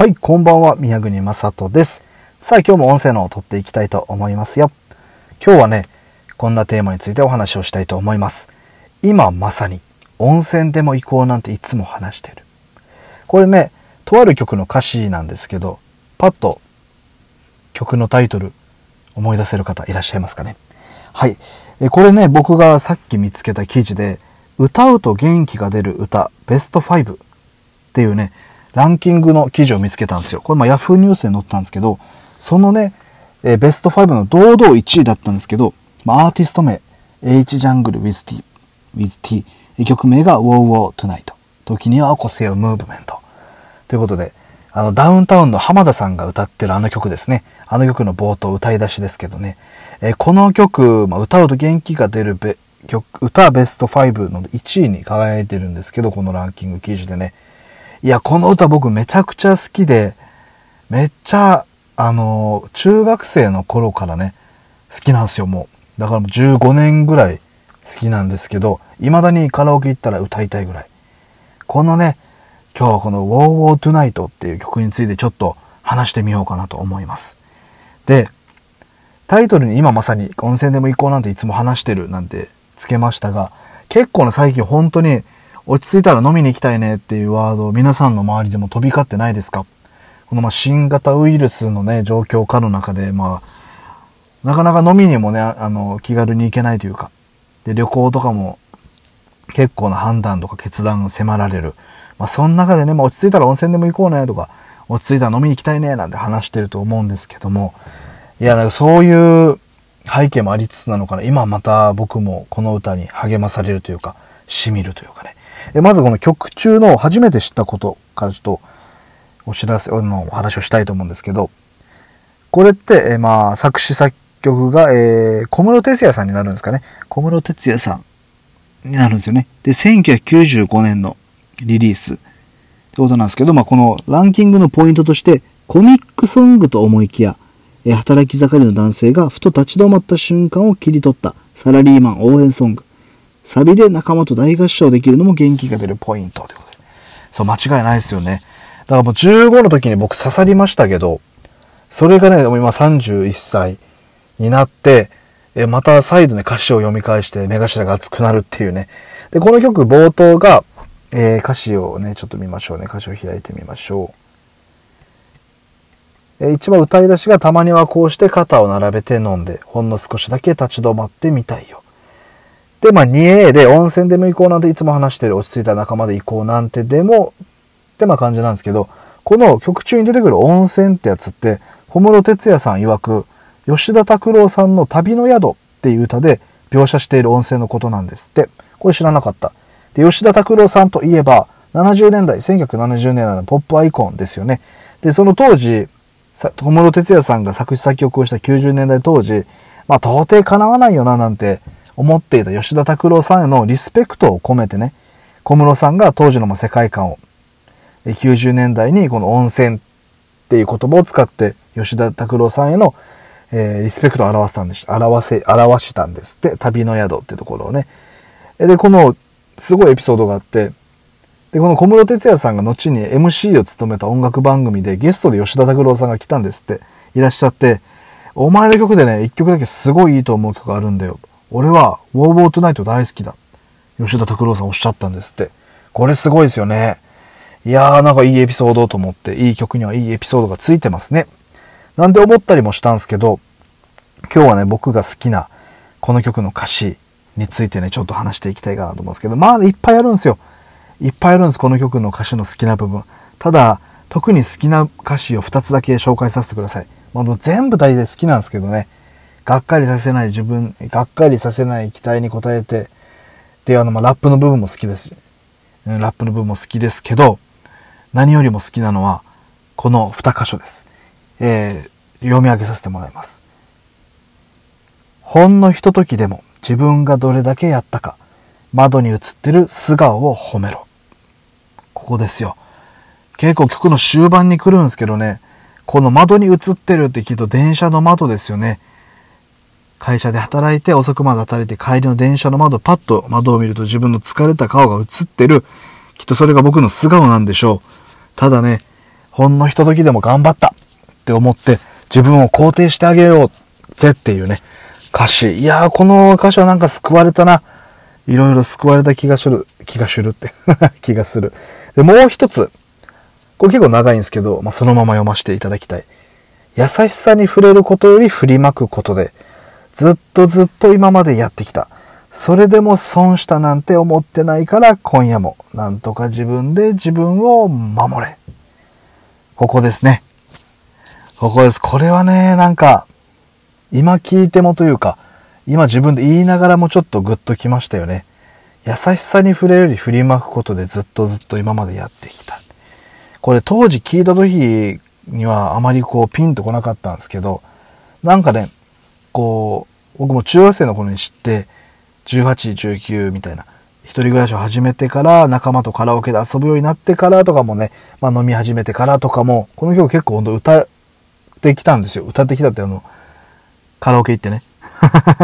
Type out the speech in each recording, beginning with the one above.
はい、こんばんは、宮国正人です。さあ、今日も音声のを撮っていきたいと思いますよ。今日はね、こんなテーマについてお話をしたいと思います。今まさに、温泉でも行こうなんていつも話してる。これね、とある曲の歌詞なんですけど、パッと曲のタイトル思い出せる方いらっしゃいますかね。はい。これね、僕がさっき見つけた記事で、歌うと元気が出る歌ベスト5っていうね、ランキングの記事を見つけたんですよ。これまあ Yahoo ニュースで載ったんですけど、そのね、えー、ベスト5の堂々1位だったんですけど、まあ、アーティスト名、H ジャングル with T、with T、曲名が Wow Wow Tonight。時には起こせよムーブメント。ということで、あの、ダウンタウンの浜田さんが歌ってるあの曲ですね。あの曲の冒頭、歌い出しですけどね。えー、この曲、まあ、歌うと元気が出るべ曲、歌ベスト5の1位に輝いてるんですけど、このランキング記事でね。いや、この歌僕めちゃくちゃ好きで、めっちゃ、あの、中学生の頃からね、好きなんですよ、もう。だからもう15年ぐらい好きなんですけど、未だにカラオケ行ったら歌いたいぐらい。このね、今日はこの Wow Wow Tonight っていう曲についてちょっと話してみようかなと思います。で、タイトルに今まさに温泉でも行こうなんていつも話してるなんてつけましたが、結構ね最近本当に落ち着いたら飲みに行きたいねっていうワード、皆さんの周りでも飛び交ってないですか？このま新型ウイルスのね、状況下の中で、まあ、なかなか飲みにもね、あの、気軽に行けないというか、で、旅行とかも結構な判断とか決断を迫られる。まあ、その中でね、まあ、落ち着いたら温泉でも行こうねとか、落ち着いたら飲みに行きたいねなんて話してると思うんですけども、いや、なんかそういう背景もありつつなのかな。今また僕もこの歌に励まされるというか、しみるというかね。まずこの曲中の初めて知ったことからちょっとお知らせのお話をしたいと思うんですけど、これって、えまあ、作詞作曲が、えー、小室哲也さんになるんですかね。小室哲也さんになるんですよね。で、1995年のリリースってことなんですけど、まあ、このランキングのポイントとして、コミックソングと思いきや、え、働き盛りの男性がふと立ち止まった瞬間を切り取ったサラリーマン応援ソング。サビで仲間と大合唱できるのも元気が出るポイントということで。そう、間違いないですよね。だからもう15の時に僕刺さりましたけど、それがね、今31歳になって、えまた再度ね、歌詞を読み返して目頭が熱くなるっていうね。で、この曲冒頭が、えー、歌詞をね、ちょっと見ましょうね。歌詞を開いてみましょう。えー、一番歌い出しがたまにはこうして肩を並べて飲んで、ほんの少しだけ立ち止まってみたいよ。で、まあ 2A で温泉でも行こうなんていつも話してる落ち着いた仲間で行こうなんてでも、ってまあ感じなんですけど、この曲中に出てくる温泉ってやつって、小室哲也さん曰く、吉田拓郎さんの旅の宿っていう歌で描写している温泉のことなんですって。これ知らなかった。で、吉田拓郎さんといえば、70年代、1970年代のポップアイコンですよね。で、その当時、小室哲也さんが作詞作曲をした90年代当時、まあ到底叶わないよななんて思っていた吉田拓郎さんへのリスペクトを込めてね、小室さんが当時の世界観を、90年代にこの温泉っていう言葉を使って吉田拓郎さんへの、えー、リスペクトを表したんです、表せ、表したんですって、旅の宿ってところをね。で、この、すごいエピソードがあって、で、この小室哲哉さんが後に MC を務めた音楽番組でゲストで吉田拓郎さんが来たんですって、いらっしゃって、お前の曲でね、一曲だけすごいいいと思う曲があるんだよ。俺は、ウォーボートナイト大好きだ。吉田拓郎さんおっしゃったんですって。これすごいですよね。いやーなんかいいエピソードと思って、いい曲にはいいエピソードがついてますね。なんで思ったりもしたんですけど、今日はね、僕が好きなこの曲の歌詞についてね、ちょっと話していきたいかなと思うんですけど、まあ、いっぱいあるんですよ。いっぱいあるんです、この曲の歌詞の好きな部分。ただ、特に好きな歌詞を2つだけ紹介させてください。まあ、全部大体好きなんですけどね。がっかりさせない自分、がっかりさせない期待に応えて、っていうあの、まあ、ラップの部分も好きですし。ラップの部分も好きですけど、何よりも好きなのは、この2箇所です。えー、読み上げさせてもらいます。ほんのひとときでも自分がどれだけやったか、窓に映ってる素顔を褒めろ。ここですよ。結構曲の終盤に来るんですけどね、この窓に映ってるって聞くと電車の窓ですよね。会社で働いて遅くまで働いて帰りの電車の窓、パッと窓を見ると自分の疲れた顔が映ってる。きっとそれが僕の素顔なんでしょう。ただね、ほんのひとときでも頑張ったって思って自分を肯定してあげようぜっていうね、歌詞。いやー、この歌詞はなんか救われたな。いろいろ救われた気がする。気がするって 気がする。で、もう一つ。これ結構長いんですけど、まあ、そのまま読ませていただきたい。優しさに触れることより振りまくことで、ずっとずっと今までやってきた。それでも損したなんて思ってないから今夜もなんとか自分で自分を守れ。ここですね。ここです。これはね、なんか、今聞いてもというか、今自分で言いながらもちょっとグッときましたよね。優しさに触れるより振りまくことでずっとずっと今までやってきた。これ当時聞いた時にはあまりこうピンとこなかったんですけど、なんかね、こう、僕も中学生の頃に知って、18、19みたいな、一人暮らしを始めてから仲間とカラオケで遊ぶようになってからとかもね、まあ飲み始めてからとかも、この曲結構ほんと歌ってきたんですよ。歌ってきたってあの、カラオケ行ってね。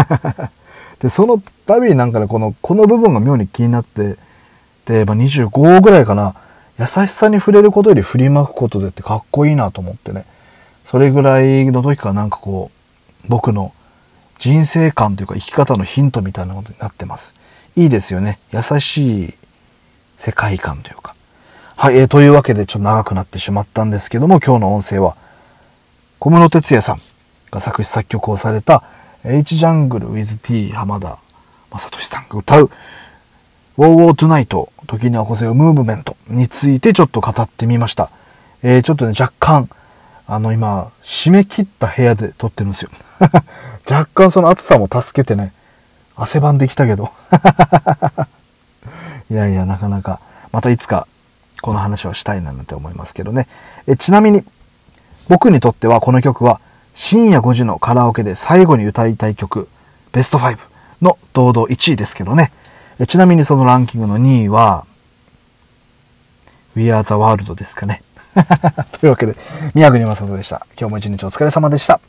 で、その度になんかね、この、この部分が妙に気になって、で、まあ、25ぐらいかな、優しさに触れることより振りまくことでってかっこいいなと思ってね。それぐらいの時からなんかこう、僕の人生観というか生き方のヒントみたいなことになってます。いいですよね。優しい世界観というか。はい、えー、というわけでちょっと長くなってしまったんですけども、今日の音声は、小室哲也さんが作詞作曲をされた H ジャングル with T 浜田雅俊さんが歌う Wow Tonight 時にはこせよムーブメントについてちょっと語ってみました。えー、ちょっとね、若干、あの今、締め切った部屋で撮ってるんですよ。若干その暑さも助けてね、汗ばんできたけど。いやいや、なかなか、またいつかこの話はしたいななんて思いますけどね。えちなみに、僕にとってはこの曲は深夜5時のカラオケで最後に歌いたい曲、ベスト5の堂々1位ですけどね。えちなみにそのランキングの2位は、We Are the World ですかね。というわけで、宮国正人でした。今日も一日お疲れ様でした。